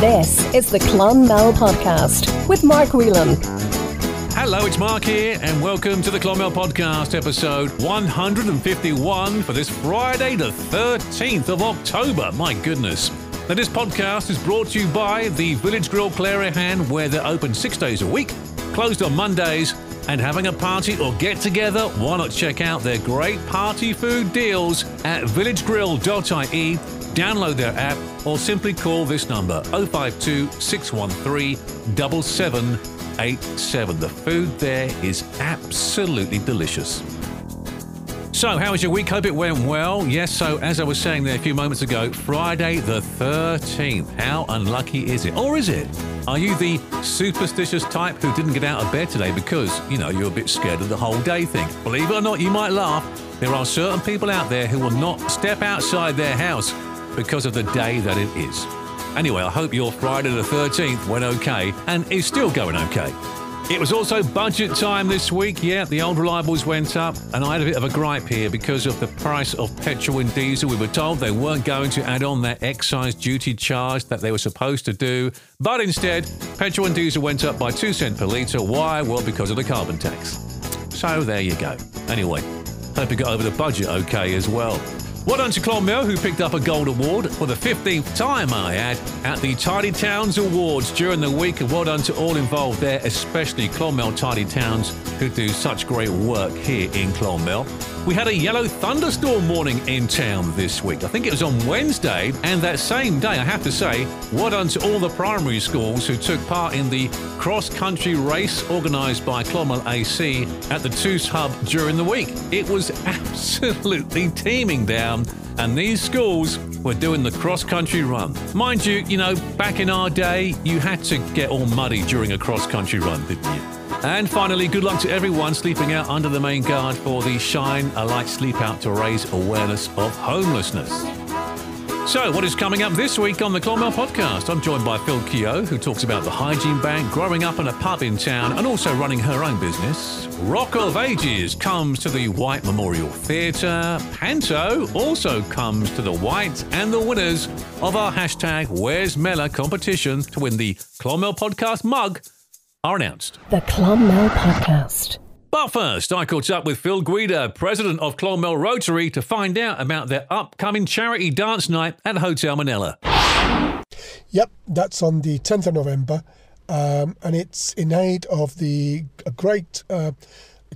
This is the Clonmel Podcast with Mark Whelan. Hello, it's Mark here, and welcome to the Clonmel Podcast, episode 151 for this Friday, the 13th of October. My goodness. Now, this podcast is brought to you by the Village Grill Clerihan, where they're open six days a week, closed on Mondays, and having a party or get together, why not check out their great party food deals at villagegrill.ie, download their app, or simply call this number 052 613 7787. The food there is absolutely delicious. So, how was your week? Hope it went well. Yes, so as I was saying there a few moments ago, Friday the 13th. How unlucky is it? Or is it? Are you the superstitious type who didn't get out of bed today because, you know, you're a bit scared of the whole day thing? Believe it or not, you might laugh. There are certain people out there who will not step outside their house because of the day that it is. Anyway, I hope your Friday the 13th went okay and is still going okay. It was also budget time this week. Yeah, the old reliables went up, and I had a bit of a gripe here because of the price of petrol and diesel. We were told they weren't going to add on that excise duty charge that they were supposed to do, but instead, petrol and diesel went up by two cents per litre. Why? Well, because of the carbon tax. So there you go. Anyway, hope you got over the budget okay as well. Well done to Clonmel, who picked up a gold award for the 15th time, I add, at the Tidy Towns Awards during the week. And well done to all involved there, especially Clonmel Tidy Towns, who do such great work here in Clonmel. We had a yellow thunderstorm warning in town this week. I think it was on Wednesday, and that same day, I have to say, well done to all the primary schools who took part in the cross country race organised by Clonmel AC at the Toos Hub during the week. It was absolutely teeming down and these schools were doing the cross country run. Mind you, you know, back in our day, you had to get all muddy during a cross country run, didn't you? And finally, good luck to everyone sleeping out under the main guard for the Shine a Light Sleep Out to raise awareness of homelessness. So, what is coming up this week on the Clonmel podcast? I'm joined by Phil Kehoe, who talks about the hygiene bank, growing up in a pub in town, and also running her own business. Rock of Ages comes to the White Memorial Theatre. Panto also comes to the White, and the winners of our hashtag Where's Meala competition to win the Clonmel podcast mug are announced. The Clonmel Podcast. But first, I caught up with Fil Guida, president of Clonmel Rotary, to find out about their upcoming charity dance night at Hotel Minella. Yep, that's on the 10th of November, um, and it's in aid of the a great uh,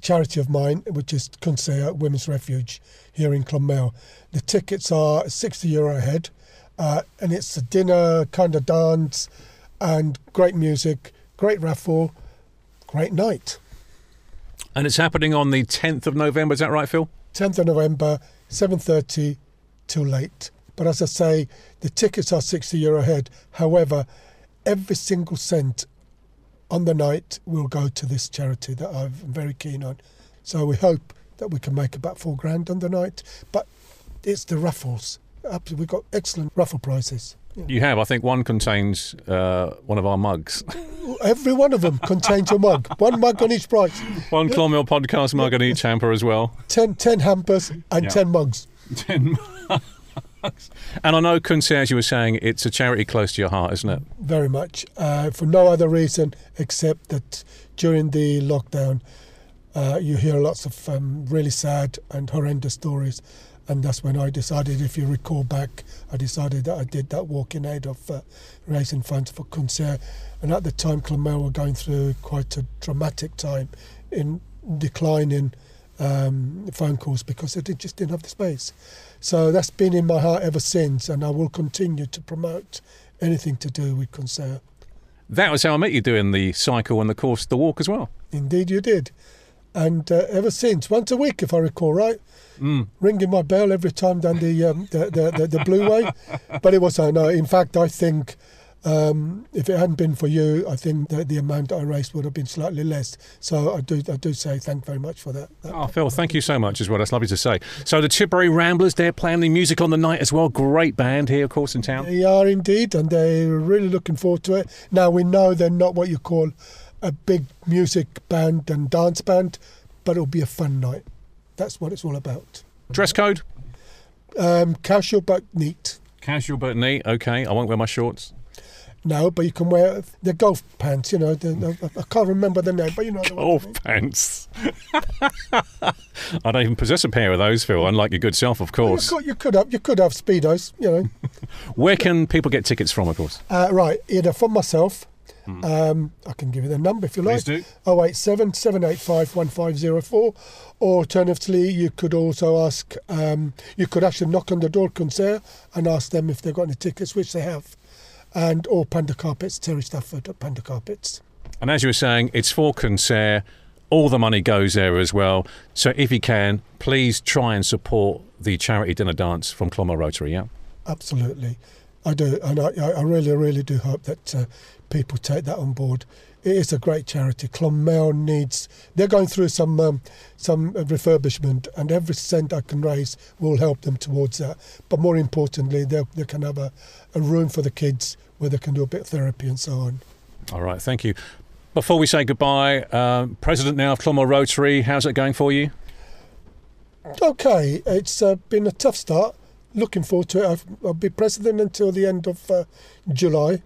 charity of mine, which is Cuan Saor Women's Refuge here in Clonmel. The tickets are 60 euro a head, uh, and it's a dinner kind of dance and great music, great raffle, great night. And it's happening on the 10th of November, is that right, Phil? 10th of November, 7.30 till late. But as I say, the tickets are 60 euro a head. However, every single cent on the night will go to this charity that I'm very keen on. So we hope that we can make about four grand on the night. But it's the raffles. We've got excellent raffle prices. You have. I think one contains uh, one of our mugs. Every one of them contains a mug. One mug on each price. One Clonmel podcast mug on each hamper as well. 10, 10 hampers and Yeah. 10 mugs. Ten mugs. And I know, Cuan Saor, as you were saying, it's a charity close to your heart, isn't it? very much uh, for no other reason except that during the lockdown uh, you hear lots of um, really sad and horrendous stories and that's when I decided if you recall back I decided that I did that walk in aid of uh, raising funds for Cuan Saor and at the time Clonmel were going through quite a dramatic time in declining um, phone calls because they just didn't have the space. So that's been in my heart ever since, and I will continue to promote anything to do with Cuan Saor. That was how I met you doing the cycle and the course, the walk as well. Indeed, you did. And uh, ever since, once a week, if I recall right, Mm. ringing my bell every time down the um, the, the, the, the Blue Way. But it was, I know. In fact, I think um, if it hadn't been for you, I think the, the amount I raised would have been slightly less. So I do I do say thank very much for that. that Oh, Phil, thank you so much as well. That's lovely to say. So the Tipperary Ramblers, they're playing the music on the night as well. Great band here, of course, in town. They are indeed, and they're really looking forward to it. Now we know they're not what you call a big music band and dance band, but it'll be a fun night. That's what it's all about. Dress code? Um, casual but neat. Casual but neat. Okay, I won't wear my shorts. No, but you can wear the golf pants. You know, the, I can't remember the name, but you know. the I Golf pants. I don't even possess a pair of those, Phil. Unlike your good self, of You course. could, you could have you could have speedos. You know. Where can people get tickets from? Of course. Uh, right, either from myself. Um, I can give you the number if you like. Please do. 087 785 1504. Or alternatively, you could also ask, um, you could actually knock on the door Cuan Saor and ask them if they've got any tickets, which they have. And or Panda Carpets, Terry Stafford at Panda Carpets. And as you were saying, it's for Cuan Saor. All the money goes there as well. So if you can, please try and support the charity dinner dance from Clonmel Rotary. Yeah. Absolutely, I do, and I, I I really, really do hope that uh, people take that on board. It is a great charity. Clonmel needs. They're going through some um, some refurbishment, and every cent I can raise will help them towards that. But more importantly, they they can have a, a room for the kids where they can do a bit of therapy and so on. All right. Thank you. Before we say goodbye, um, President now of Clonmel Rotary, how's it going for you? Okay, it's uh, been a tough start. Looking forward to it. I've, I'll be president until the end of uh, July.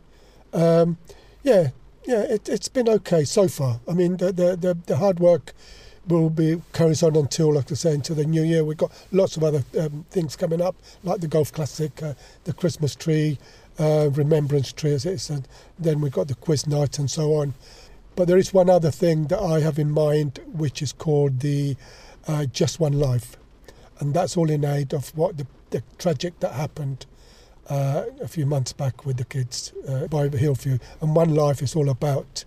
Um, yeah, yeah, it, it's been okay so far. I mean, the, the the the hard work will be carries on until, like I say, until the new year. We've got lots of other um, things coming up, like the golf classic, uh, the Christmas tree, uh, remembrance tree, as it's, and then we've got the quiz night and so on. But there is one other thing that I have in mind, which is called the uh, Just One Life, and that's all in aid of what the, the tragic that happened uh, a few months back with the kids uh, by Hillview. And One Life is all about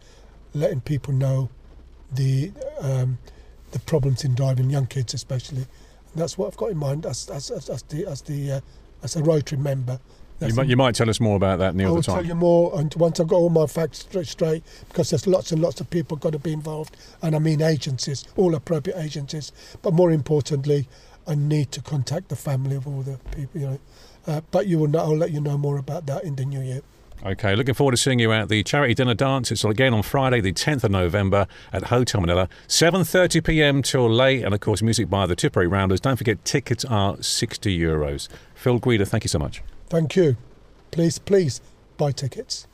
letting people know the um, the problems in driving, young kids especially. And that's what I've got in mind as as, as, as the as the uh, as a Rotary member. You might, you might tell us more about that near the time. I'll tell you more and once I've got all my facts straight, straight because there's lots and lots of people got to be involved and I mean agencies, all appropriate agencies. But more importantly, I need to contact the family of all the people, you know. Uh, but you will know, I'll let you know more about that in the new year. Okay, looking forward to seeing you at the charity dinner dance. It's again on Friday, the 10th of November at Hotel Minella, 7:30 p.m. till late, and of course, music by the Tipperary Rounders. Don't forget, tickets are 60 euros. Fil Guida, thank you so much. Thank you. Please, please buy tickets.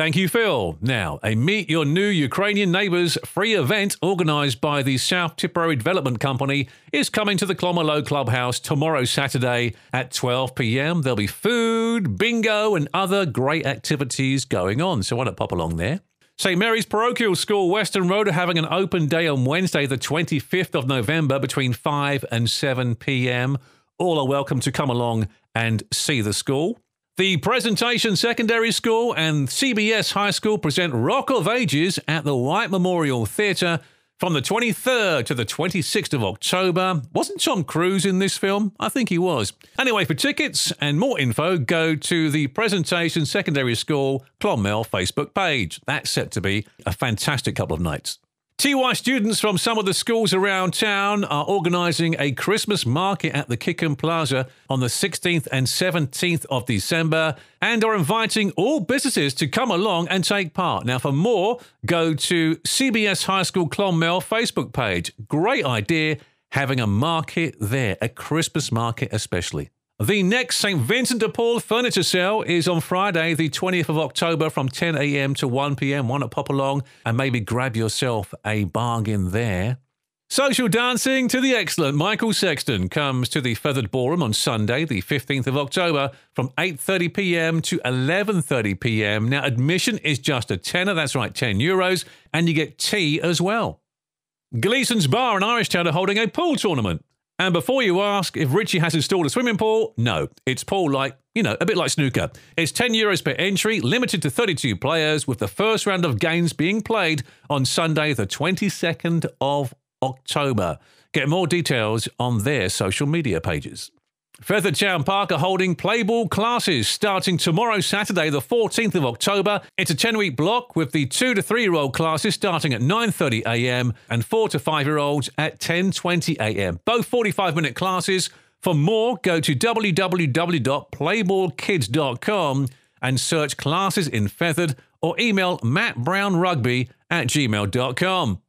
Thank you, Phil. Now, a Meet Your New Ukrainian Neighbours free event organised by the South Tipperary Development Company is coming to the Clonmel Óg Clubhouse tomorrow, Saturday at 12 pm. There'll be food, bingo, and other great activities going on, so why not pop along there? St Mary's Parochial School, Western Road, are having an open day on Wednesday, the 25th of November, between 5 and 7 pm. All are welcome to come along and see the school. The Presentation Secondary School and CBS High School present Rock of Ages at the White Memorial Theatre from the 23rd to the 26th of October. Wasn't Tom Cruise in this film? I think he was. Anyway, for tickets and more info, go to the Presentation Secondary School Clonmel Facebook page. That's set to be a fantastic couple of nights. TY students from some of the schools around town are organising a Christmas market at the Kickham Plaza on the 16th and 17th of December and are inviting all businesses to come along and take part. Now, for more, go to CBS High School Clonmel Facebook page. Great idea having a market there, a Christmas market especially. The next St. Vincent de Paul furniture sale is on Friday, the 20th of October from 10 a.m. to 1 p.m. Why not pop along and maybe grab yourself a bargain there? Social dancing to the excellent Michael Sexton comes to the Fethard Ballroom on Sunday, the 15th of October from 8:30 p.m. to 11:30 p.m. Now admission is just a tenner, that's right, 10 euros, and you get tea as well. Gleason's Bar in Irish Town are holding a pool tournament. And before you ask if Richie has installed a swimming pool, no, it's pool like, you know, a bit like snooker. It's 10 euros per entry, limited to 32 players, with the first round of games being played on Sunday, the 22nd of October. Get more details on their social media pages. Fethard Town Park are holding playball classes starting tomorrow, Saturday, the 14th of October. It's a 10-week block with the 2 to 3-year-old classes starting at 9:30 a.m. and 4 to 5-year-olds at 10:20 a.m. Both 45-minute classes. For more, go to www.playballkids.com and search classes in Fethard or email mattbrownrugby at gmail.com.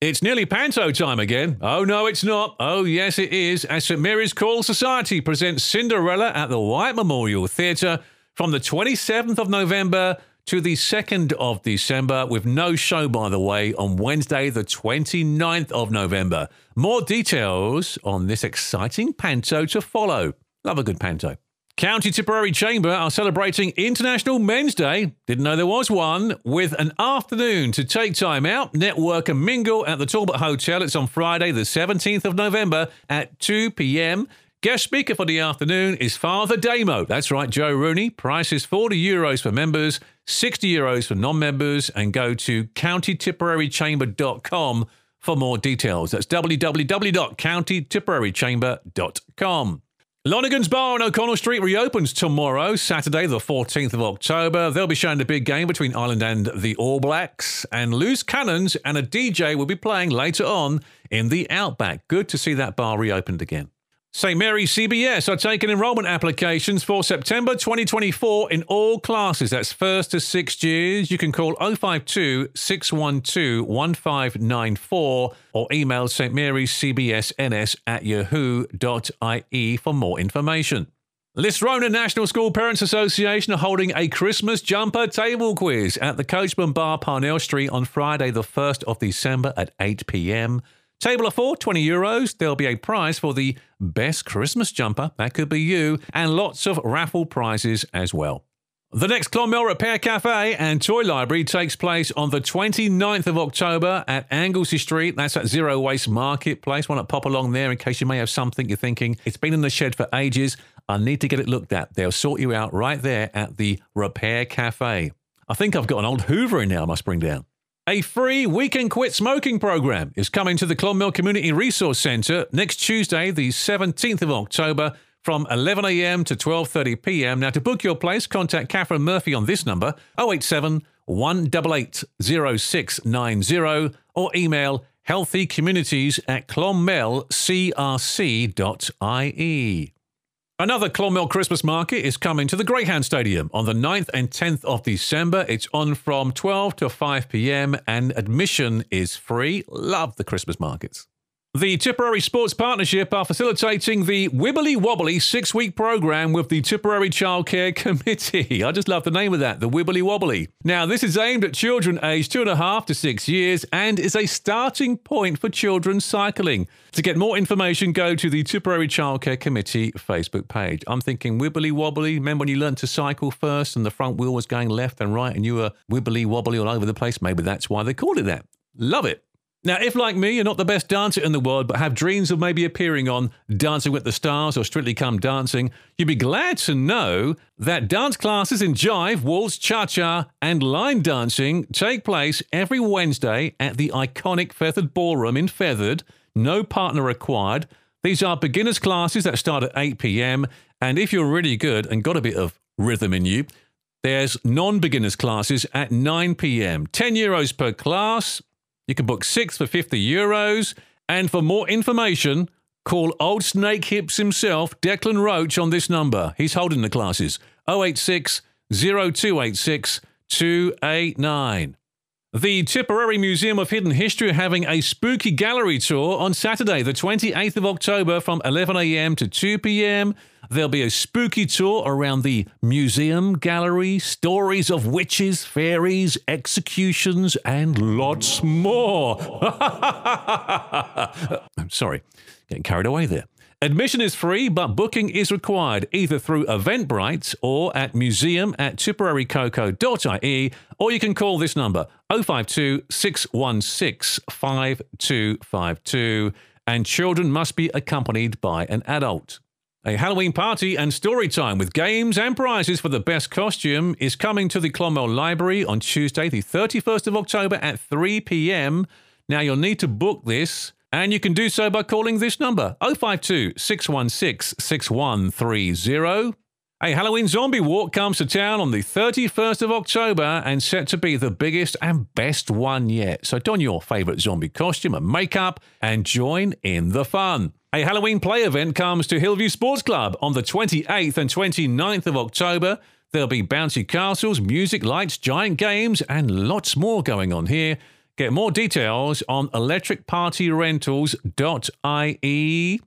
It's nearly panto time again. Oh, no, it's not. Oh, yes, it is. As St Mary's Choral Society presents Cinderella at the White Memorial Theatre from the 27th of November to the 2nd of December, with no show, by the way, on Wednesday, the 29th of November. More details on this exciting panto to follow. Love a good panto. County Tipperary Chamber are celebrating International Men's Day. Didn't know there was one. With an afternoon to take time out, network and mingle at the Talbot Hotel. It's on Friday, the 17th of November at 2 p.m. Guest speaker for the afternoon is Father Damo. That's right, Joe Rooney. Price is 40 euros for members, 60 euros for non members, and go to countytipperary.chamber.com for more details. That's www.countytipperary.chamber.com. Lonergan's Bar on O'Connell Street reopens tomorrow, Saturday, the 14th of October. They'll be showing the big game between Ireland and the All Blacks, and loose cannons and a DJ will be playing later on in the Outback. Good to see that bar reopened again. St Mary's CBS are taking enrolment applications for September 2024 in all classes. That's first to sixth years. You can call 052 612 1594 or email St Mary's CBSNS at yahoo.ie for more information. Lisronagh National School Parents Association are holding a Christmas jumper table quiz at the Coachman Bar, Parnell Street on Friday, the 1st of December at 8 pm. Table of four, 20 euros. There'll be a prize for the best Christmas jumper. That could be you. And lots of raffle prizes as well. The next Clonmel Repair Cafe and Toy Library takes place on the 29th of October at Anglesey Street. That's at Zero Waste Marketplace. Want to pop along there in case you may have something you're thinking, it's been in the shed for ages. I need to get it looked at. They'll sort you out right there at the Repair Cafe. I think I've got an old Hoover in now I must bring down. A free weekend quit smoking program is coming to the Clonmel Community Resource Centre next Tuesday, the 17th of October, from 11am to 12.30pm. Now, to book your place, contact Catherine Murphy on this number, 087 188 or email healthycommunities at clonmelcrc.ie. Another Clonmel Christmas market is coming to the Greyhound Stadium on the 9th and 10th of December. It's on from 12 to 5 pm and admission is free. Love the Christmas markets. The Tipperary Sports Partnership are facilitating the Wibbly Wobbly six week program with the Tipperary Childcare Committee. I just love the name of that, the Wibbly Wobbly. Now, this is aimed at children aged two and a half to six years and is a starting point for children cycling. To get more information, go to the Tipperary Childcare Committee Facebook page. I'm thinking wibbly wobbly. Remember when you learned to cycle first and the front wheel was going left and right and you were wibbly wobbly all over the place? Maybe that's why they called it that. Love it. Now, if like me, you're not the best dancer in the world, but have dreams of maybe appearing on Dancing with the Stars or Strictly Come Dancing, you'd be glad to know that dance classes in jive, waltz, cha cha, and line dancing take place every Wednesday at the iconic Fethard Ballroom in Fethard. No partner required. These are beginners classes that start at 8 pm, and if you're really good and got a bit of rhythm in you, there's non beginners classes at 9 pm. 10 euros per class. You can book six for 50 euros. And for more information, call Old Snake Hips himself, Declan Roach, on this number. He's holding the classes 086 0286 289. The Tipperary Museum of Hidden History are having a spooky gallery tour on Saturday, the 28th of October from 11am to 2pm. There'll be a spooky tour around the museum gallery, stories of witches, fairies, executions, and lots more. I'm sorry, getting carried away there. Admission is free, but booking is required either through Eventbrite or at museum at tipperarycoco.ie, or you can call this number 052 616 5252, and children must be accompanied by an adult. A Halloween party and story time with games and prizes for the best costume is coming to the Clonmel Library on Tuesday, the 31st of October at 3 pm. Now, you'll need to book this, and you can do so by calling this number 052 616 6130. A Halloween zombie walk comes to town on the 31st of October and set to be the biggest and best one yet. So don your favourite zombie costume and makeup and join in the fun. A Halloween play event comes to Hillview Sports Club on the 28th and 29th of October. There'll be bouncy castles, music, lights, giant games, and lots more going on here. Get more details on electricpartyrentals.ie.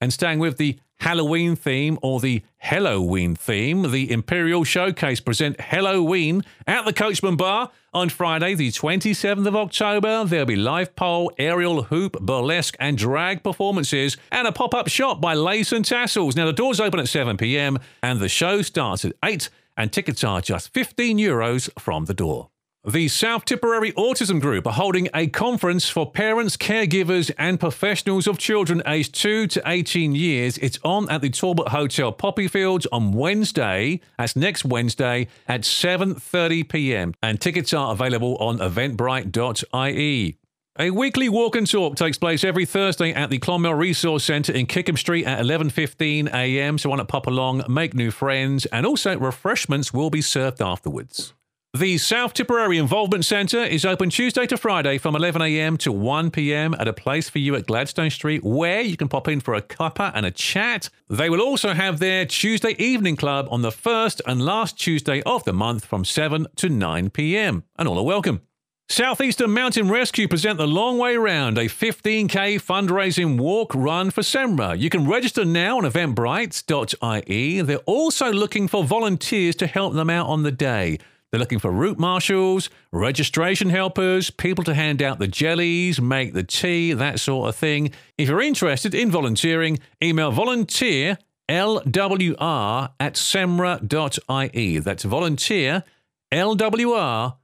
And staying with the Halloween theme or the Halloween theme, the Imperial Showcase present Halloween at the Coachman Bar on Friday, the 27th of October. There'll be live pole, aerial hoop, burlesque, and drag performances, and a pop up shop by Lace and Tassels. Now, the doors open at 7 pm, and the show starts at 8, and tickets are just 15 euros from the door. The South Tipperary Autism Group are holding a conference for parents, caregivers, and professionals of children aged 2 to 18 years. It's on at the Talbot Hotel Poppyfields on Wednesday. That's next Wednesday at 7:30 p.m. and tickets are available on eventbrite.ie. A weekly walk and talk takes place every Thursday at the Clonmel Resource Centre in Kickham Street at 11:15 a.m. So why not pop along, make new friends, and also refreshments will be served afterwards. The South Tipperary Involvement Centre is open Tuesday to Friday from 11am to 1pm at a place for you at Gladstone Street where you can pop in for a cuppa and a chat. They will also have their Tuesday evening club on the first and last Tuesday of the month from 7 to 9pm, and all are welcome. Southeastern Mountain Rescue present the Long Way Round, a 15k fundraising walk run for SEMRA. You can register now on eventbrite.ie. They're also looking for volunteers to help them out on the day. They're looking for route marshals, registration helpers, people to hand out the jellies, make the tea, that sort of thing. If you're interested in volunteering, email volunteer lwr at semra.ie. That's volunteer lwr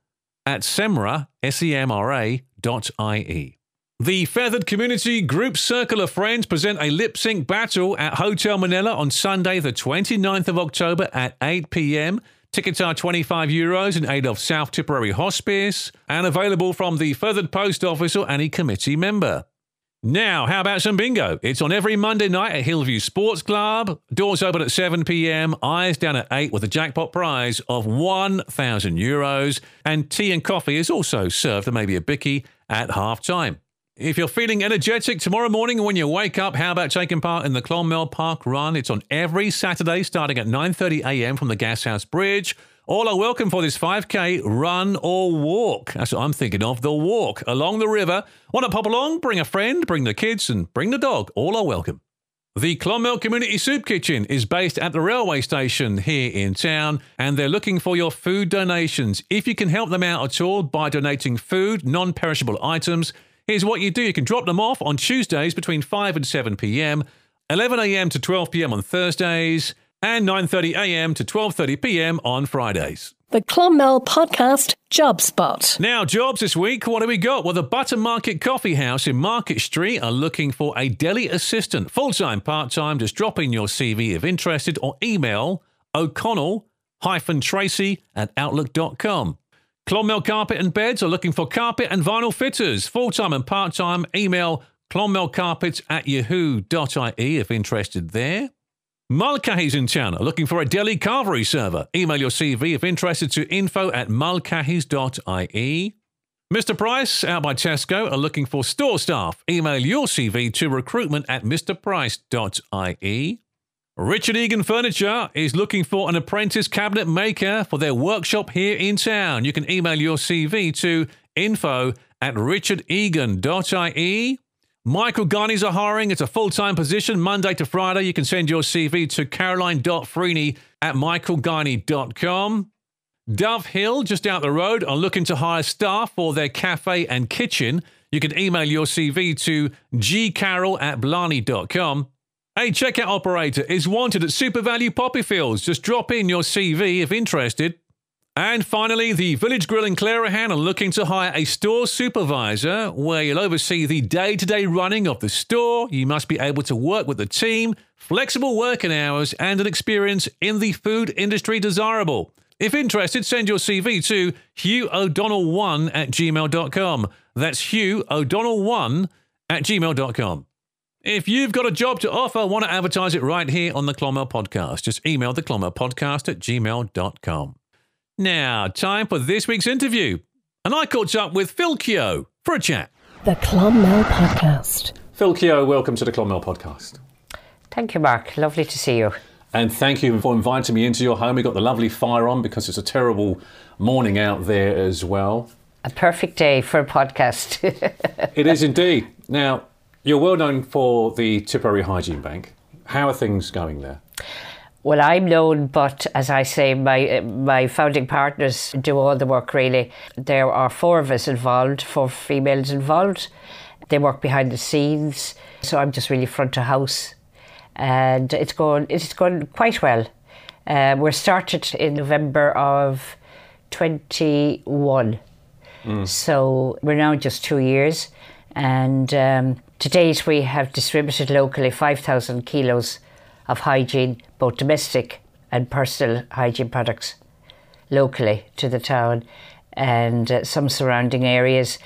at semra, S-E-M-R-A dot I-E. The Fethard Community Group Circle of Friends present a lip sync battle at Hotel Minella on Sunday, the 29th of October at 8 p.m. Tickets are 25 euros in aid of South Tipperary Hospice and available from the Fethard Post Office or any committee member. Now, how about some bingo? It's on every Monday night at Hillview Sports Club. Doors open at 7 pm, eyes down at 8 with a jackpot prize of 1,000 euros. And tea and coffee is also served, and maybe a bicky, at half time. If you're feeling energetic tomorrow morning when you wake up, how about taking part in the Clonmel Park Run? It's on every Saturday starting at 9:30 a.m. from the Gashouse Bridge. All are welcome for this 5k run or walk. That's what I'm thinking of, the walk along the river. Want to pop along? Bring a friend, bring the kids and bring the dog. All are welcome. The Clonmel Community Soup Kitchen is based at the railway station here in town, and they're looking for your food donations. If you can help them out at all by donating food, non perishable items, Here's what you do you can drop them off on Tuesdays between 5 and 7 p.m., 11 a.m. to 12 p.m. on Thursdays, and 9:30 a.m. to 12:30 p.m. on Fridays. The Clonmel Podcast Job Spot. Now, jobs this week. What do we got? Well, the Butter Market Coffee House in Market Street are looking for a deli assistant, full time, part time. Just drop in your CV if interested, or email O'Connell Tracy at outlook.com. Clonmel Carpet and Beds are looking for carpet and vinyl fitters, full time and part time. Email clonmelcarpets at yahoo.ie if interested there. Mulcahy's in town are looking for a deli carvery server. Email your CV if interested to info at mulcahys.ie. Mr. Price out by Tesco are looking for store staff. Email your CV to recruitment at mrprice.ie. Richard Egan Furniture is looking for an apprentice cabinet maker for their workshop here in town. You can email your CV to info at richardegan.ie. Michael Garney's are hiring. It's a full time position, Monday to Friday. You can send your CV to caroline.freeney at michaelgarney.com. Dove Hill, just out the road, are looking to hire staff for their cafe and kitchen. You can email your CV to gcarroll at blarney.com. A checkout operator is wanted at SuperValu Poppyfields. Just drop in your CV if interested. And finally, the Village Grill in Clerihan are looking to hire a store supervisor where you'll oversee the day to day running of the store. You must be able to work with the team, flexible working hours, and an experience in the food industry desirable. If interested, send your CV to Hugh O'Donnell1 at gmail.com. That's Hugh O'Donnell1 at gmail.com. If you've got a job to offer, want to advertise it right here on the Clonmel Podcast, just email the Clonmel Podcast at gmail.com. Now, time for this week's interview. And I caught up with Phil Kehoe for a chat. The Clonmel Podcast. Phil Kehoe, welcome to the Clonmel Podcast. Thank you, Mark. Lovely to see you. And thank you for inviting me into your home. We got the lovely fire on because it's a terrible morning out there as well. A perfect day for a podcast. it is indeed. Now, you're well known for the Tipperary Hygiene Bank. How are things going there? Well, I'm known, but as I say, my my founding partners do all the work. Really, there are four of us involved, four females involved. They work behind the scenes, so I'm just really front of house, and it's going it's going quite well. Uh, we're started in November of twenty one, so we're now just two years, and um, to date we have distributed locally five thousand kilos of hygiene, both domestic and personal hygiene products, locally to the town and uh, some surrounding areas.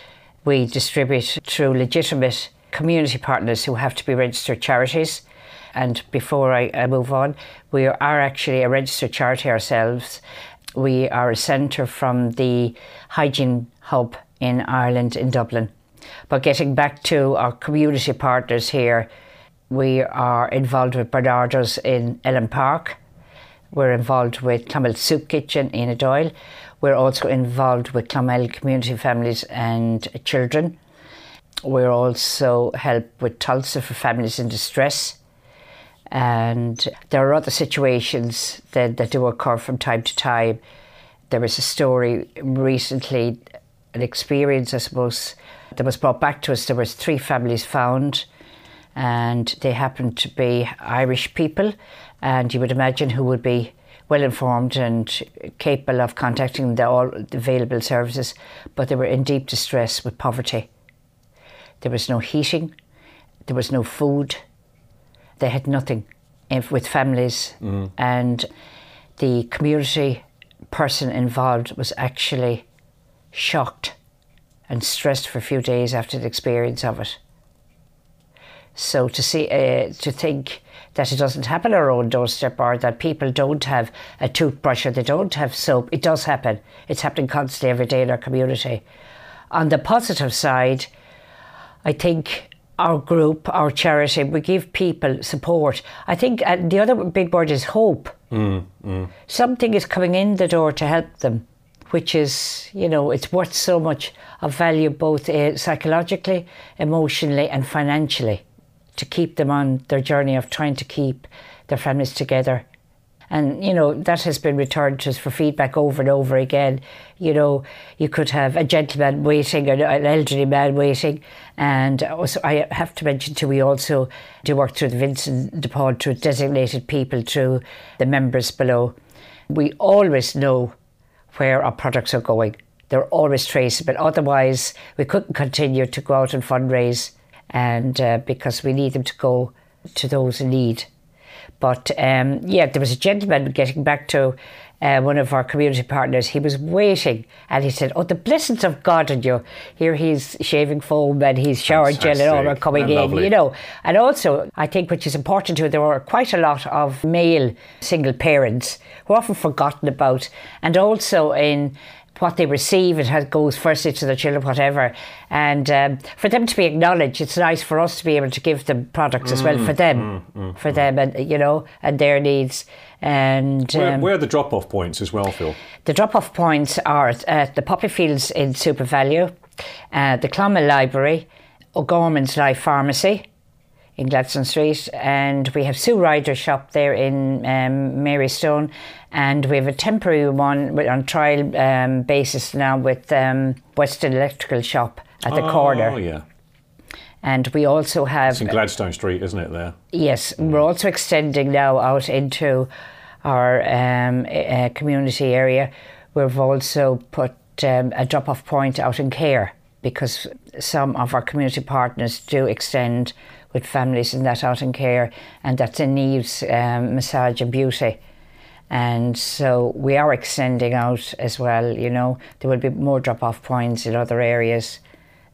We distribute through legitimate community partners who have to be registered charities. And before I, I move on, we are actually a registered charity ourselves. We are a centre from the Hygiene Hub in Ireland, in Dublin. But getting back to our community partners here, we are involved with Barnardos in Ellen Park. We're involved with Clonmel Soup Kitchen in Doyle. We're also involved with Clonmel Community Families and Children. We're also help with Tusla for families in distress. And there are other situations that, that do occur from time to time. There was a story recently, an experience, I suppose, that was brought back to us. There was three families found and they happened to be Irish people, and you would imagine who would be well informed and capable of contacting the all available services, but they were in deep distress with poverty. There was no heating, there was no food, they had nothing with families, mm-hmm. and the community person involved was actually shocked and stressed for a few days after the experience of it. So to see, uh, to think that it doesn't happen on our own doorstep, or that people don't have a toothbrush or they don't have soap, it does happen. It's happening constantly every day in our community. On the positive side, I think our group, our charity, we give people support. I think uh, the other big word is hope. Something is coming in the door to help them, which is, you know, it's worth so much of value both uh, psychologically, emotionally, and financially to keep them on their journey of trying to keep their families together. And, you know, that has been returned to us for feedback over and over again. You know, you could have a gentleman waiting, an elderly man waiting. And also, I have to mention too, we also do work through the Vincent de Paul, through designated people, through the members below. We always know where our products are going. They're always traceable. Otherwise, we couldn't continue to go out and fundraise, and uh, because we need them to go to those in need. But um, yeah, there was a gentleman getting back to uh, one of our community partners. He was waiting, and he said, "Oh, the blessings of God on you." Here he's shaving foam and he's shower gel and all are coming And in. lovely. You know, and also I think which is important too, there are quite a lot of male single parents who are often forgotten about, and also in what they receive, it has, goes firstly to their children, whatever. And um, for them to be acknowledged, it's nice for us to be able to give them products as well Mm, for them, for them, and you know, and their needs. And Where, um, where are the drop off points as well, Phil? the drop off points are at the Poppy Fields in SuperValu, uh, the Clonmel Library, O'Gorman's Life Pharmacy in Gladstone Street, and we have Sue Ryder's shop there in um, Marystone, and we have a temporary one on trial um, basis now with um, Western Electrical Shop at the Oh, corner. Oh yeah. And we also have It's in Gladstone Street, isn't it, there? Yes, we're also extending now out into our um, uh, community area. We've also put um, a drop off point out in Cahir because some of our community partners do extend with families in that out in Cahir, and that's in Neves um, Massage and Beauty. And so we are extending out as well, you know. There will be more drop off points in other areas.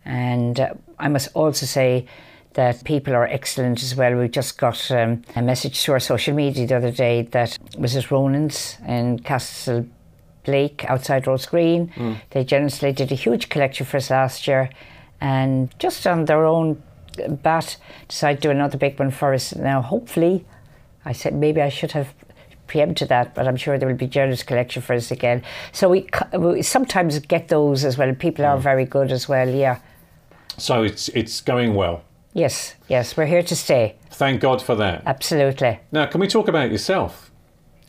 And uh, I must also say that people are excellent as well. We just got um, a message to our social media the other day that was it Ronan's in Castle Blake outside Rose Green. They generously did a huge collection for us last year and just on their own bat decided to do another big one for us. Now, hopefully, I said maybe I should have preempted that, but I'm sure there will be generous collection for us again. So we, we sometimes get those as well. People are mm. very good as well, yeah. So it's it's going well. Yes, yes, we're here to stay. Thank God for that. Absolutely. Now, can we talk about yourself?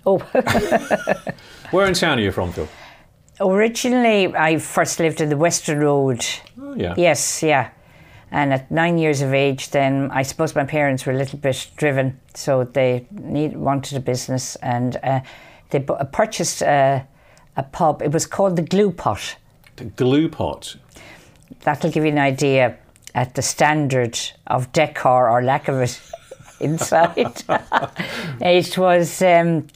Oh, Where in town are you from, Phil? originally I first lived in the Western Road. Oh, yeah. Yes, yeah. And at nine years of age, then I suppose my parents were a little bit driven, so they need, wanted a business, and uh, they bu- purchased a, a pub. It was called the Glue Pot. The glue pot. That'll give you an idea at the standard of decor or lack of it inside. it was um,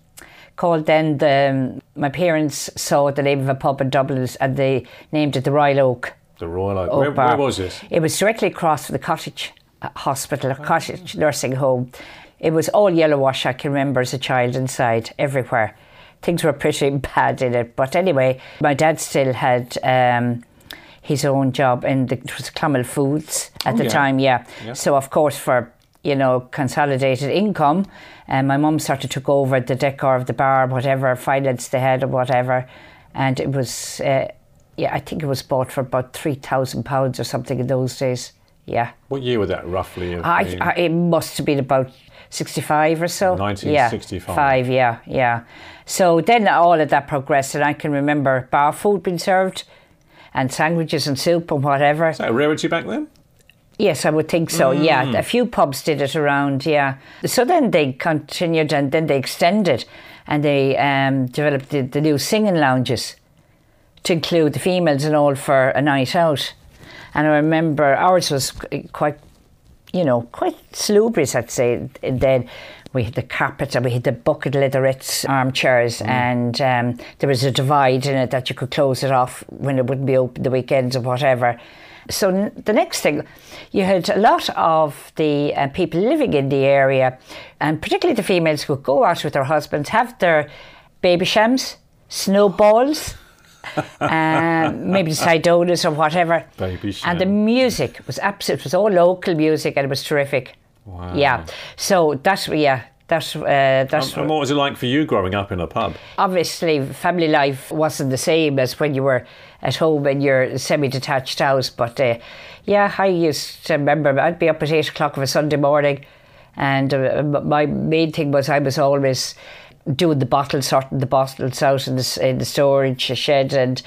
called then the. My parents saw the name of a pub in Dublin and they named it the Royal Oak. The Royal Oak. Oak Where, Bar. where was this? It was directly across from the cottage uh, hospital, a cottage nursing home. It was all yellow wash, I can remember as a child inside, everywhere. Things were pretty bad in it. But anyway, my dad still had um, his own job in the it was Clonmel Foods at Oh, the yeah. time, yeah. Yeah. So, of course, for you know, consolidated income, and my mum sort of took over the decor of the bar, whatever finance they had or whatever. And it was, uh, yeah, I think it was bought for about £3,000 or something in those days. Yeah. What year was that roughly I. I, it must have been about 65 or so. 1965. Yeah, five, yeah, yeah. So then all of that progressed, and I can remember bar food being served and sandwiches and soup and whatever. Is that a rarity back then? Yes, I would think so. Yeah, a few pubs did it around. Yeah. So then they continued and then they extended and they um, developed the, the new singing lounges to include the females and all for a night out. And I remember ours was quite, you know, quite salubrious, I'd say. And then we had the carpets and we had the bucket leatherettes armchairs, and um, there was a divide in it that you could close it off when it wouldn't be open the weekends or whatever. So n- the next thing, you had a lot of the uh, people living in the area, and particularly the females who would go out with their husbands, have their Babychams, snowballs, um, maybe Cidonas or whatever. Baby And the music was absolute. It was all local music, and it was terrific. Wow. Yeah. So that's yeah. That's uh, that's And what was it like for you growing up in a pub? obviously family life wasn't the same as when you were at home in your semi-detached house. But uh, yeah, I used to remember I'd be up at eight o'clock of a Sunday morning, and uh, my main thing was I was always doing the bottles, sorting the bottles out in the in the storage shed, and.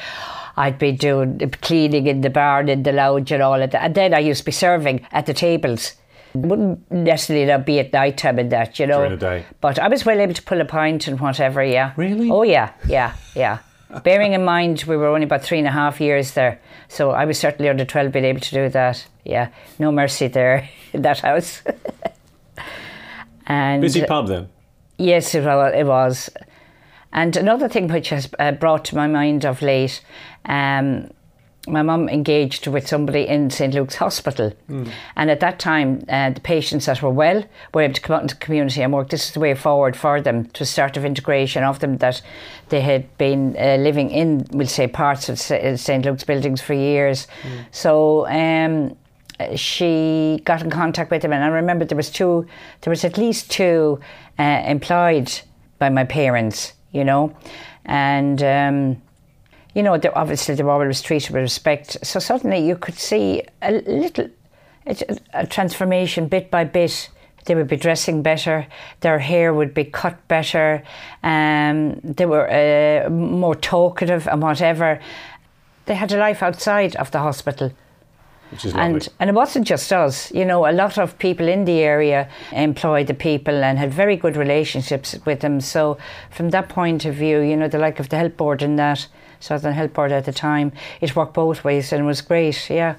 I'd be doing the cleaning in the barn, in the lounge, and all of that. And then I used to be serving at the tables. Wouldn't necessarily not be at night time and that, you know. During the day. But I was well able to pull a pint and whatever, yeah. Really? Oh, yeah, yeah, yeah. Bearing in mind we were only about three and a half years there, so I was certainly under 12 being able to do that. Yeah, no mercy there in that house. and Busy pub then? Yes, it was. And another thing which has uh, brought to my mind of late, um, my mum engaged with somebody in St Luke's Hospital, and at that time, uh, the patients that were well were able to come out into the community and work. This is the way forward for them to start of integration of them that they had been uh, living in, we'll say, parts of St Luke's buildings for years. So. Um, she got in contact with them and I remember there was two, there was at least two uh, employed by my parents, you know, and um, you know, obviously they were always treated with respect. So suddenly you could see a little, a, a transformation bit by bit. They would be dressing better. Their hair would be cut better. Um, they were uh, more talkative and whatever. They had a life outside of the hospital. And and it wasn't just us. You know, a lot of people in the area employed the people and had very good relationships with them. So from that point of view, you know, the like of the health board and that Southern Health Board at the time, it worked both ways and it was great. Yeah.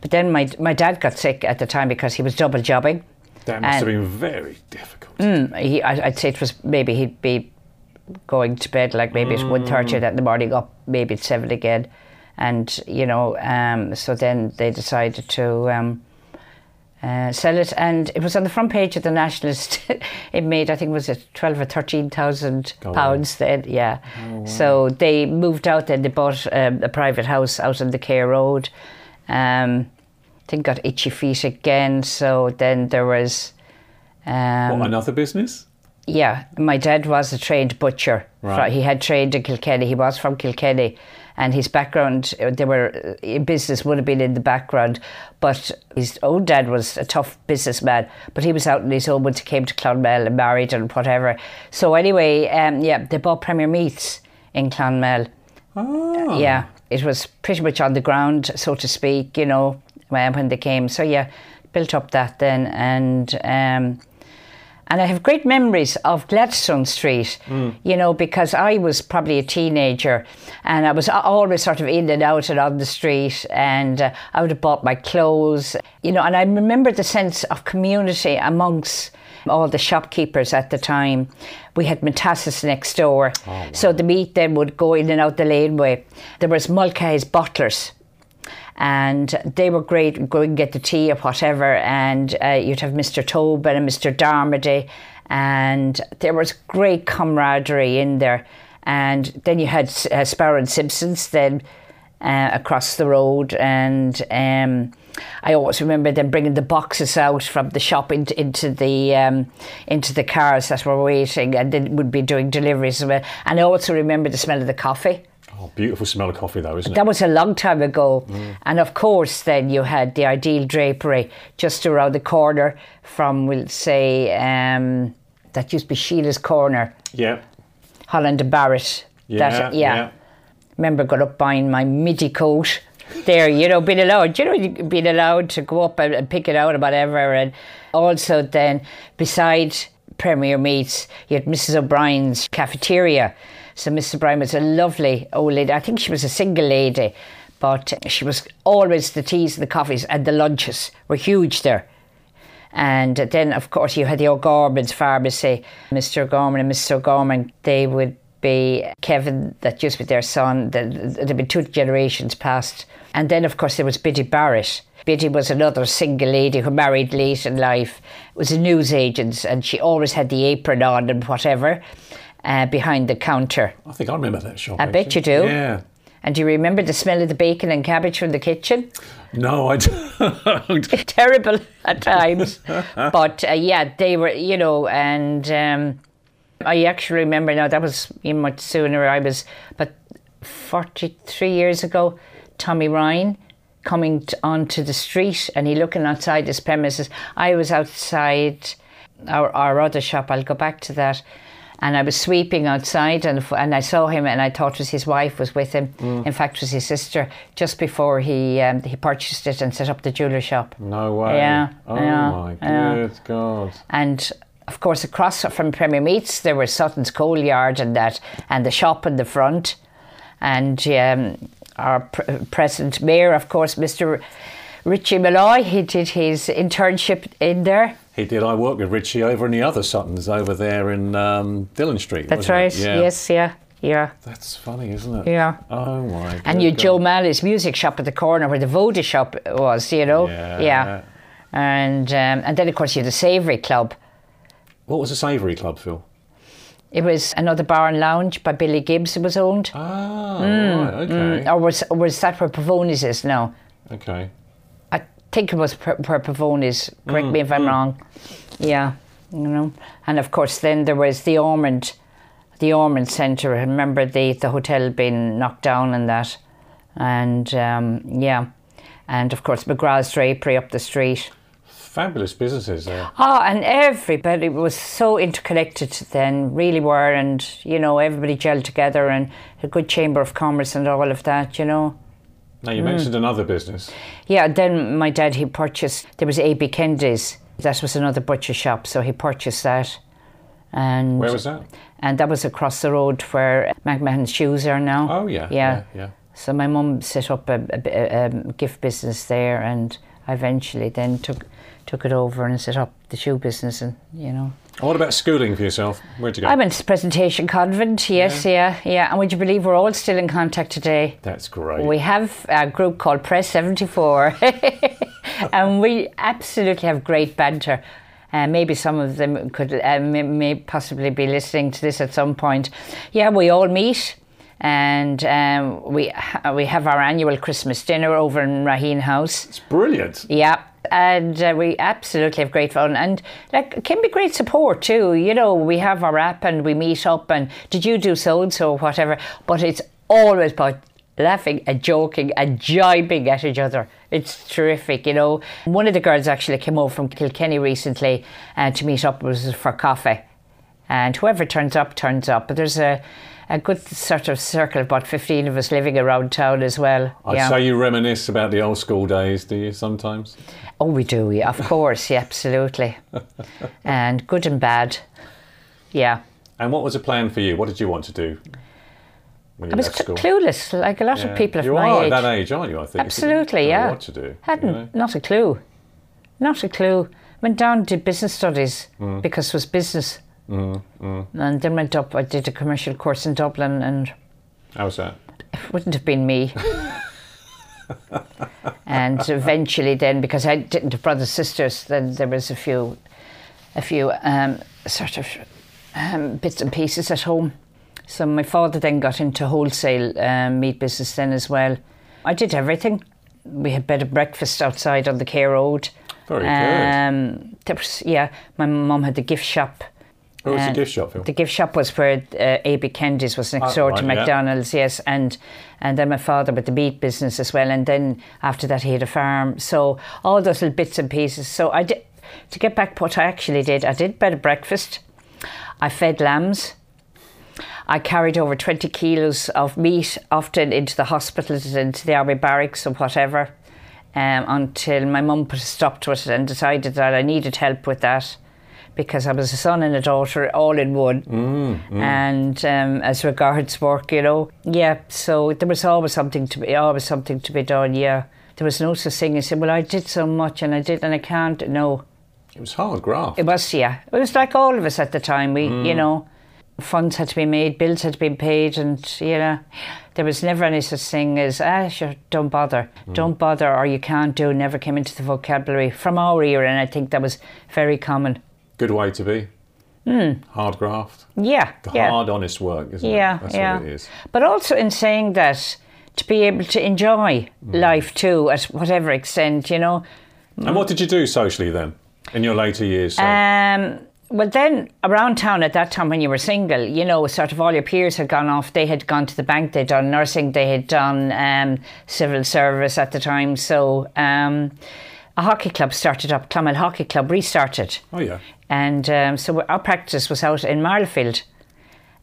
But then my my dad got sick at the time because he was double jobbing. that must have been very difficult. Mm, he, I, I'd say it was maybe he'd be going to bed like maybe at mm. one thirty that in the morning, up maybe at seven again, and you know, um, so then they decided to um, uh, sell it, and it was on the front page of the Nationalist. it made, I think, was it twelve or thirteen thousand on. pounds then, yeah. So they moved out. Then they bought um, a private house out on the Cahir Road. Um, I think got itchy feet again. So then there was. Um, what, another business? yeah, my dad was a trained butcher. Right. He had trained in Kilkenny. He was from Kilkenny. And his background, they were uh, business would have been in the background, but his old dad was a tough businessman, but he was out in his own when he came to Clonmel and married and whatever. So anyway, um, yeah, they bought Premier Meats in Clonmel. Oh. Yeah, it was pretty much on the ground, so to speak, you know, when, when they came. So yeah, built up that then, and um, and I have great memories of Gladstone Street, you know, because I was probably a teenager, and I was always sort of in and out and on the street, and uh, I would have bought my clothes, you know, and I remember the sense of community amongst all the shopkeepers at the time. We had Metassis next door, so the meat then would go in and out the laneway. There was Mulcahy's Butlers, and they were great. Go and get the tea or whatever, and uh, you'd have Mr. Tobin and Mr. Darmody, and there was great camaraderie in there. And then you had uh, Sparrow and Simpsons then uh, across the road, and um, I always remember them bringing the boxes out from the shop into, into the um, into the cars that were waiting, and then would be doing deliveries. And I also remember the smell of the coffee. Oh, beautiful smell of coffee, though, isn't it? That was a long time ago. And of course, then you had the ideal drapery just around the corner from, we'll say, um, that used to be Sheila's Corner, yeah. Holland and Barrett. Yeah, That- yeah. Remember got up buying my midi coat there, you know, being allowed, you know, being allowed to go up and, and pick it out or whatever. And also then beside Premier Meats, you had Mrs. O'Brien's cafeteria. So Mrs. O'Brien was a lovely old lady. I think she was a single lady, but she was always the teas and the coffees and the lunches were huge there. And then, of course, you had the O'Gorman's pharmacy. Mr. O'Gorman and Mrs. O'Gorman, they would be Kevin, that used to be their son. the- the- There'd been two generations past. And then, of course, there was Biddy Barrett. Biddy was another single lady who married late in life, was a newsagent, and she always had the apron on and whatever uh, behind the counter. I think I remember that shop. I bet you do. Yeah. And do you remember the smell of the bacon and cabbage from the kitchen? No, I don't. terrible at times. but uh, yeah, they were, you know, and um, I actually remember now that was much sooner. I was, but 43 years ago, Tommy Ryan coming t- onto the street and he looking outside his premises. I was outside our, our other shop, I'll go back to that. And I was sweeping outside, and, and I saw him, and I thought it was his wife was with him. In fact, it was his sister. Just before he um, he purchased it and set up the jeweler shop. No way. Yeah, Oh yeah, my yeah. good God. And of course, across from Premier Meats, there was Sutton's Coal Yard and that, and the shop in the front. And um, our pr- present mayor, of course, Mr. Richie Malloy, he did his internship in there. He did. I worked with Richie over in the other Suttons over there in um, Dillon Street. That's right. Yeah. Yes, yeah, yeah, That's funny, isn't it? yeah. Oh my. And you God. Joe Malley's music shop at the corner where the Voda shop was, you know. Yeah. yeah. And um, and then of course you had the Savoury Club. What was the Savoury Club, Phil? It was another bar and lounge by Billy Gibbs. It was owned. Ah, right. Okay. Or was or was that where Pavonis is now? Okay. I think it was where where Pavonis. Correct me if I'm wrong. Yeah, you know. And of course, then there was the Ormond, the Ormond Centre. I remember the the hotel being knocked down and that, and um, yeah, and of course McGrath's Drapery up the street. Fabulous businesses there. Oh, and everybody was so interconnected then, really were, and you know, everybody gelled together and a good chamber of commerce and all of that, you know. Now you Mm. mentioned another business. Yeah, then my dad he purchased there was A.B. Kennedy's. That was another butcher shop, so he purchased that. And Where was that? and that was across the road where McMahon's shoes are now. Oh yeah. Yeah. Yeah. So my mum set up a, a, a, um, gift business there, and I eventually then took took it over and set up the shoe business, and you know. What about schooling for yourself? Where'd you go? I went to Presentation Convent, yes, yeah. yeah, And would you believe we're all still in contact today? That's great. We have a group called Press 74, and we absolutely have great banter. Uh, maybe some of them could uh, may, may possibly be listening to this at some point. Yeah, we all meet, and um, we ha- we have our annual Christmas dinner over in Raheen House. it's brilliant. Yeah. And uh, we absolutely have great fun, and like can be great support too. You know, we have our app and we meet up, and did you do so and so, whatever. But it's always about laughing and joking and jibing at each other. It's terrific, you know. One of the girls actually came over from Kilkenny recently uh, to meet up us for coffee. And whoever turns up, turns up. But there's a, a good sort of circle, of about 15 of us living around town as well. I'd yeah. say you reminisce about the old school days, do you, sometimes? Oh, we do, yeah, of course, yeah, absolutely. and good and bad. Yeah. And what was the plan for you? What did you want to do when you I was cl- clueless, like a lot Yeah. of people of you my are age. at that age, aren't you? I think Absolutely, You yeah. What to do? Hadn't, you know? not a clue. Not a clue. Went down, did business studies Mm. because it was business. And then went up, I did a commercial course in Dublin and How's that? it wouldn't have been me. and eventually then, because I didn't have brothers sisters, then there was a few, a few um, sort of um, bits and pieces at home. So my father then got into wholesale um, meat business then as well. I did everything. We had bed and breakfast outside on the Cahir Road. Very good. Um, there was, yeah, my mum had the gift shop. What was the gift shop, Phil? The gift shop was where uh, A.B. Kennedy's was next Ah, door right, to yeah. McDonald's, yes, and and then my father with the meat business as well, and then after that he had a farm. So all those little bits and pieces. So I did to get back what I actually did. I did bed of breakfast. I fed lambs. I carried over 20 kilos of meat, often into the hospitals, into the army barracks or whatever, um, until my mum put a stop to it and decided that I needed help with that because I was a son and a daughter all in one. And um, as regards work, you know, yeah, so there was always something to be, always something to be done, yeah. There was no such thing as saying, well, I did so much and I did and I can't. No, It was hard graft. it was, yeah. It was like all of us at the time. We, Mm. you know, funds had to be made, bills had to be paid, and, you know, there was never any such thing as, ah, sure, don't bother. Mm. Don't bother, or you can't do, never came into the vocabulary from our era, and I think that was very common. Good way to be. Hard graft. Yeah, The yeah. hard, honest work, isn't Yeah, it? That's yeah. what it is. But also in saying that, to be able to enjoy Mm. life too, at whatever extent, you know. And what did you do socially then, in your later years? say? Um, well, then around town at that time when you were single, you know, sort of all your peers had gone off. They had gone to the bank, they'd done nursing, they had done um, civil service at the time. So um, a hockey club started up, Clonmel Hockey Club restarted. oh, yeah. And um, so our practice was out in Marlfield.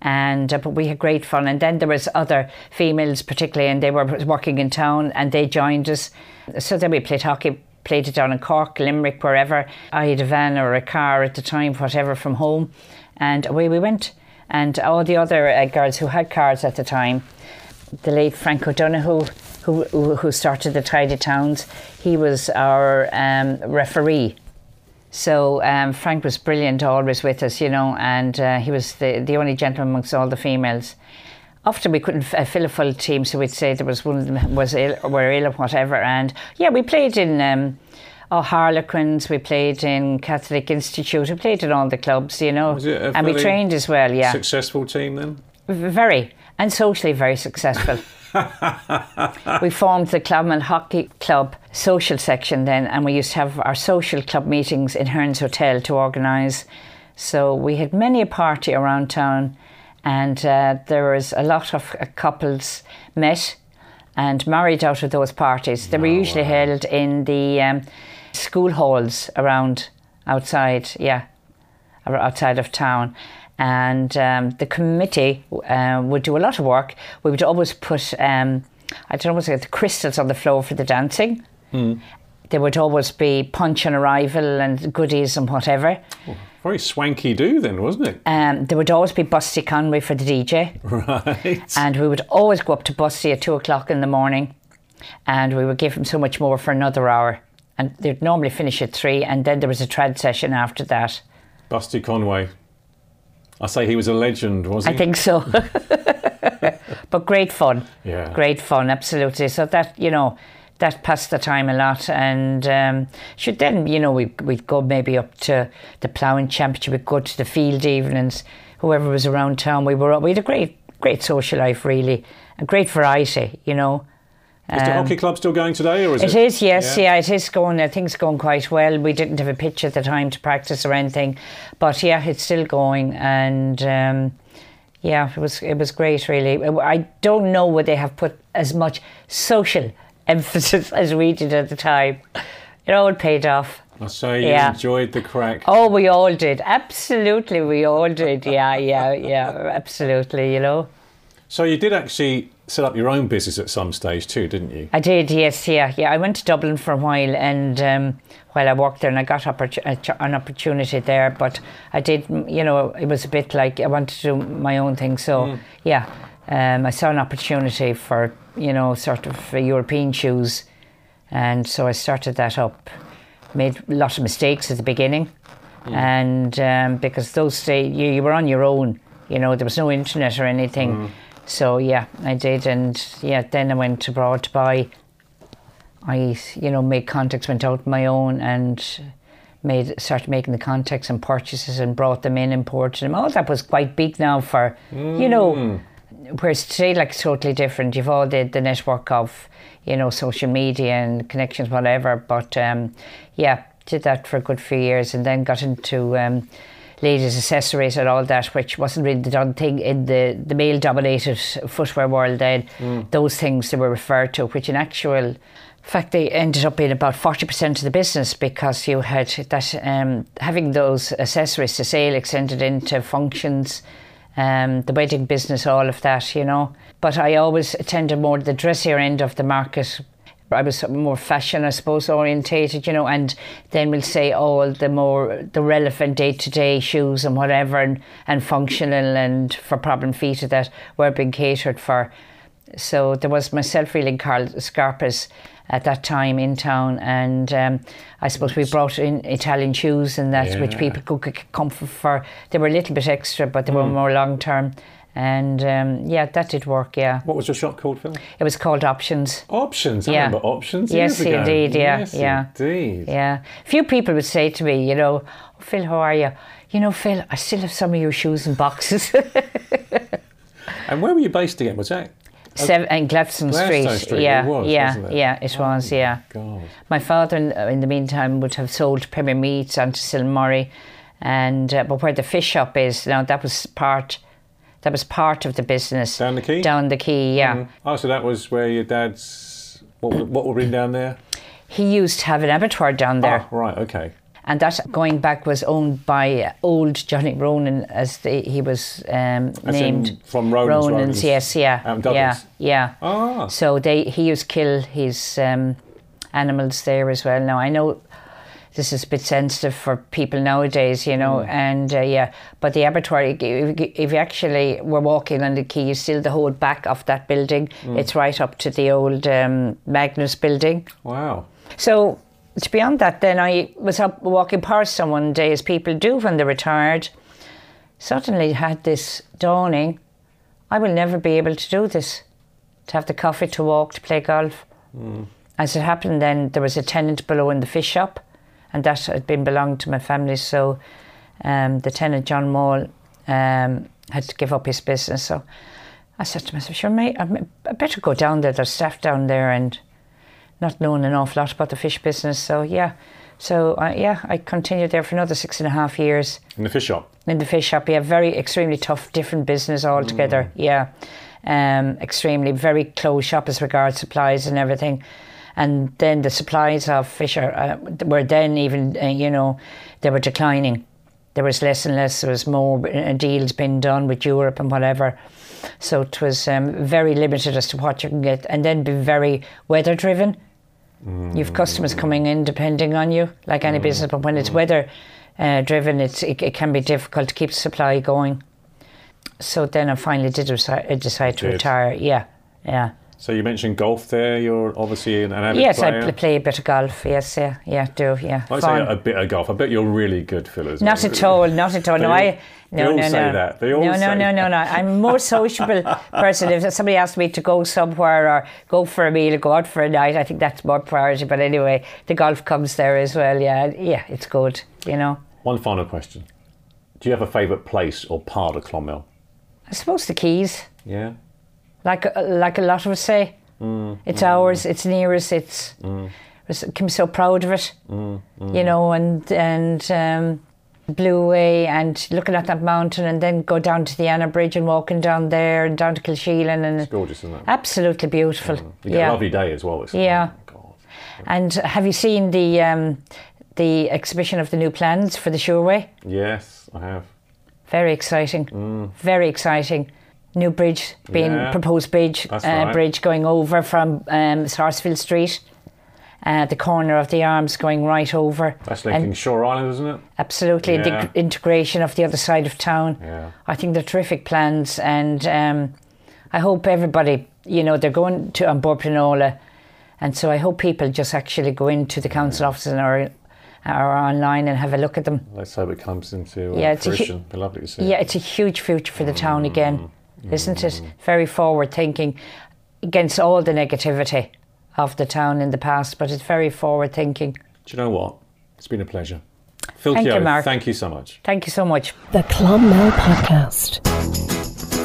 And uh, but we had great fun. And then there was other females, particularly, and they were working in town, and they joined us. So then we played hockey, played it down in Cork, Limerick, wherever. I had a van or a car at the time, whatever, from home, and away we went. And all the other uh, girls who had cars at the time, the late Frank O'Donoghue, who, who started the Tidy Towns, he was our um, referee. So um, Frank was brilliant, always with us, you know, and uh, he was the, the only gentleman amongst all the females. Often we couldn't f- uh, fill a full team, so we'd say there was one of them was ill or were ill or whatever. And yeah, we played in um, oh, Harlequins, we played in Catholic Institute, we played in all the clubs, you know, Was it a and we trained as well. Yeah, Successful team then? V- very and socially very successful. we formed the Clonmel Hockey Club social section then, and we used to have our social club meetings in Hearns Hotel to organise. So we had many a party around town, and uh, there was a lot of uh, couples met and married out of those parties. They were usually held in the um, school halls around outside, yeah, outside of town. And um, the committee uh, would do a lot of work. We would always put, um, I don't know what's it, the crystals on the floor for the dancing. There would always be punch on arrival and goodies and whatever. Very swanky do then, wasn't it? Um, there would always be Busty Conway for the DJ. Right. And we would always go up to Busty at two o'clock in the morning and we would give him so much more for another hour. And they'd normally finish at three, and then there was a trad session after that. Busty Conway. I say he was a legend, wasn't he? I think so. but great fun. Yeah. Great fun, absolutely. So that, you know, that passed the time a lot. And um, should then, you know, we, we'd go maybe up to the ploughing championship, we'd go to the field evenings, whoever was around town. We were, we had a great, great social life, really. A great variety, you know. Is the hockey club still going today, or is it? Um, It is, yes, yeah. it is going. I think it's going quite well. We didn't have a pitch at the time to practice or anything, but yeah, it's still going, and um, yeah, it was it was great. Really, I don't know would they have put as much social emphasis as we did at the time. It all paid off. I say you Yeah. enjoyed the crack. Oh, we all did. Absolutely, we all did. Yeah, yeah, yeah. Absolutely. You know. So you did actually set up your own business at some stage too, didn't you? I did, yes, yeah, yeah. I went to Dublin for a while, and um, while I worked there, and I got a ch- an opportunity there. But I did, mm, you know, it was a bit like I wanted to do my own thing. So yeah, um, I saw an opportunity for you know sort of uh, European shoes, and so I started that up. Made a lot of mistakes at the beginning, and um, because those days you, you were on your own, you know, there was no internet or anything. So yeah, I did, and yeah, then I went abroad to buy. I, you know, made contacts, went out on my own, and made started making the contacts and purchases, and brought them in, imported them. All that was quite big now for, you know, whereas today, like, it's totally different. You've all the the network of, you know, social media and connections, whatever. But um, yeah, did that for a good few years, and then got into. Um, ladies accessories and all that, which wasn't really the done thing in the, the male dominated footwear world then. Those things they were referred to, which in actual fact they ended up being about 40% of the business because you had that um, having those accessories to sale extended into functions, um, the wedding business, all of that, you know. But I always attended more the dressier end of the market I was more fashion, I suppose, orientated, you know, and then we'll say all the more the relevant day to day shoes and whatever, and, and functional and for problem feet that were being catered for. So there was myself really Carl Scarpas at that time in town, and um, I suppose we brought in Italian shoes and that which people could get comfort for. They were a little bit extra, but they were more long term. And um, yeah, that did work. Yeah, What was your shop called, Phil? it was called Options. Options. I Yeah. remember options. Yes, ago. indeed, yeah, Yes, yeah. Indeed. Yeah. Few people would say to me, you know, "Oh, Phil, how are you? You know, Phil, I still have some of your shoes and boxes. And where were you based again? Was that? Seven and Gladstone Street. Street, Yeah, it was, yeah, it? Oh, yeah. It was. Yeah. God. My father, in, in the meantime, would have sold Premier Meats onto Silmurray, and uh, but where the fish shop is now, that was part. That was part of the business. Down the quay? Down the quay, yeah. Oh, so that was where your dad's. What, what were in down there? He used to have an abattoir down there. Oh, right. Okay. and that going back was owned by uh, old Johnny Ronan as the, he was um, As named from Ronan's, Ronan's yes yeah in yeah yeah Ah. so they he used to kill his um, animals there as well now I know this is a bit sensitive for people nowadays you know and uh, yeah but the abattoir if you- if you actually were walking on the quay you still the whole back of that building it's right up to the old um, Magnus building Wow. so, to beyond that, then I was up walking past someone one day, as people do when they're retired. Suddenly had this dawning I will never be able to do this. To have the coffee, to walk, to play golf. As it happened, then there was a tenant below in the fish shop, and that had been belonged to my family. So, um, the tenant, John Mall, um, had to give up his business. So, I said to myself, "Sure, mate, I better go down there. There's staff down there, and not knowing an awful lot about the fish business. So yeah, so uh, yeah, I continued there for another six and a half years In the fish shop. in the fish shop. Yeah, very extremely tough, different business altogether. Yeah, um, extremely very close shop as regards supplies and everything. And then the supplies of fish are, uh, were then even uh, you know they were declining. There was less and less. There was more uh, deals being done with Europe and whatever. So it was um, very limited as to what you can get, and then be very weather driven. You've customers coming in depending on you, like any business. But when it's weather uh, driven, it's it, it can be difficult to keep supply going. So then I finally did decide, decide to Did. retire. Yeah, yeah. So you mentioned golf there. You're obviously an avid Yes, player. I pl- play a bit of golf. Yes, yeah, yeah, do yeah. I say a bit of golf. I bet you're really good, Phil. As Not well. at all, not at all. They No, I they no all no say no. that. They all no, say no, no, no, no. I'm a more sociable person. If somebody asks me to go somewhere or go for a meal or go out for a night, I think that's more priority. But anyway, the golf comes there as well. Yeah, yeah, it's good. You know, One final question. Do you have a favourite place or part of Clonmel? I suppose the quays, Yeah. Like like a lot of us say, Mm, it's ours, it's near us, it's. it's- Can be so proud of it, you know, and and um, Blue Way and looking at that mountain and then go down to the Anna Bridge and walking down there and down to Kilsheelan and It's gorgeous, isn't it? absolutely beautiful. You get a lovely day as well. It's, Yeah. oh, And have you seen the um, the exhibition of the new plans for the Shoreway? Yes, I have. Very exciting. Very exciting. New bridge being Yeah. proposed bridge uh, right. bridge going over from um, Sarsfield Street. Uh, the corner of the arms going right over. That's And linking Suir Island, isn't it? absolutely the Yeah. g- integration of the other side of town. Yeah. I think they're terrific plans, and um, I hope everybody, you know, they're going to on board Planola, and so I hope people just actually go into the council offices or or online and have a look at them. Let's hope it comes into uh, Yeah, it's a hu- fruition. Be lovely to see. Yeah, it's a huge future for the town again, isn't it? Very forward thinking against all the negativity of the town in the past, but it's very forward thinking. Do you know what? It's been a pleasure. Phil Thank you, Mark. thank you so much. Thank you so much. The Clonmel Podcast.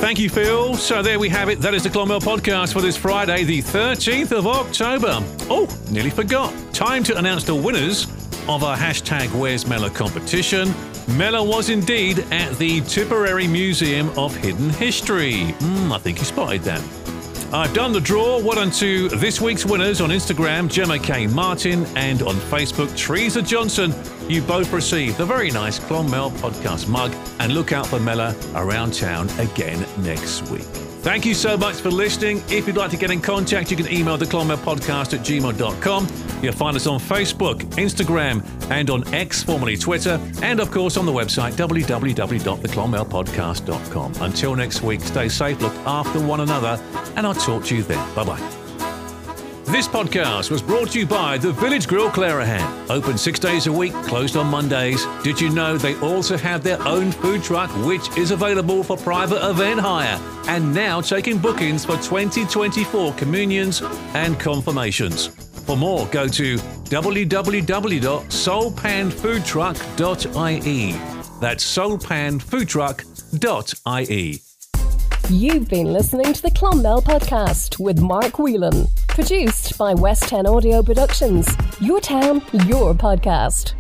Thank you, Phil. So there we have it. That is the Clonmel podcast for this Friday, the 13th of October. Oh, nearly forgot. Time to announce the winners of our hashtag Where's Meala competition. Meala was indeed at the Tipperary Museum of Hidden History. Hmm, I think you spotted that. I've done the draw. Well done to this week's winners on Instagram, Gemma K. Martin, and on Facebook, Teresa Johnson. You both received a very nice Clonmel podcast mug, and look out for Meala around town again next week. Thank you so much for listening. If you'd like to get in contact, you can email the Clonmel podcast at gmail.com. You'll find us on Facebook, Instagram, and on X, formerly Twitter, and of course on the website www.theclonmelpodcast.com. Until next week, stay safe, look after one another, and I'll talk to you then. Bye bye. This podcast was brought to you by the Village Grill Clerihan. Open six days a week, closed on Mondays. Did you know they also have their own food truck, which is available for private event hire? And now taking bookings for 2024 communions and confirmations. For more, go to www.soulpanfoodtruck.ie. That's soulpanfoodtruck.ie. You've been listening to the Clonmel Podcast with Mark Whelan. Produced by West 10 Audio Productions. Your town, your podcast.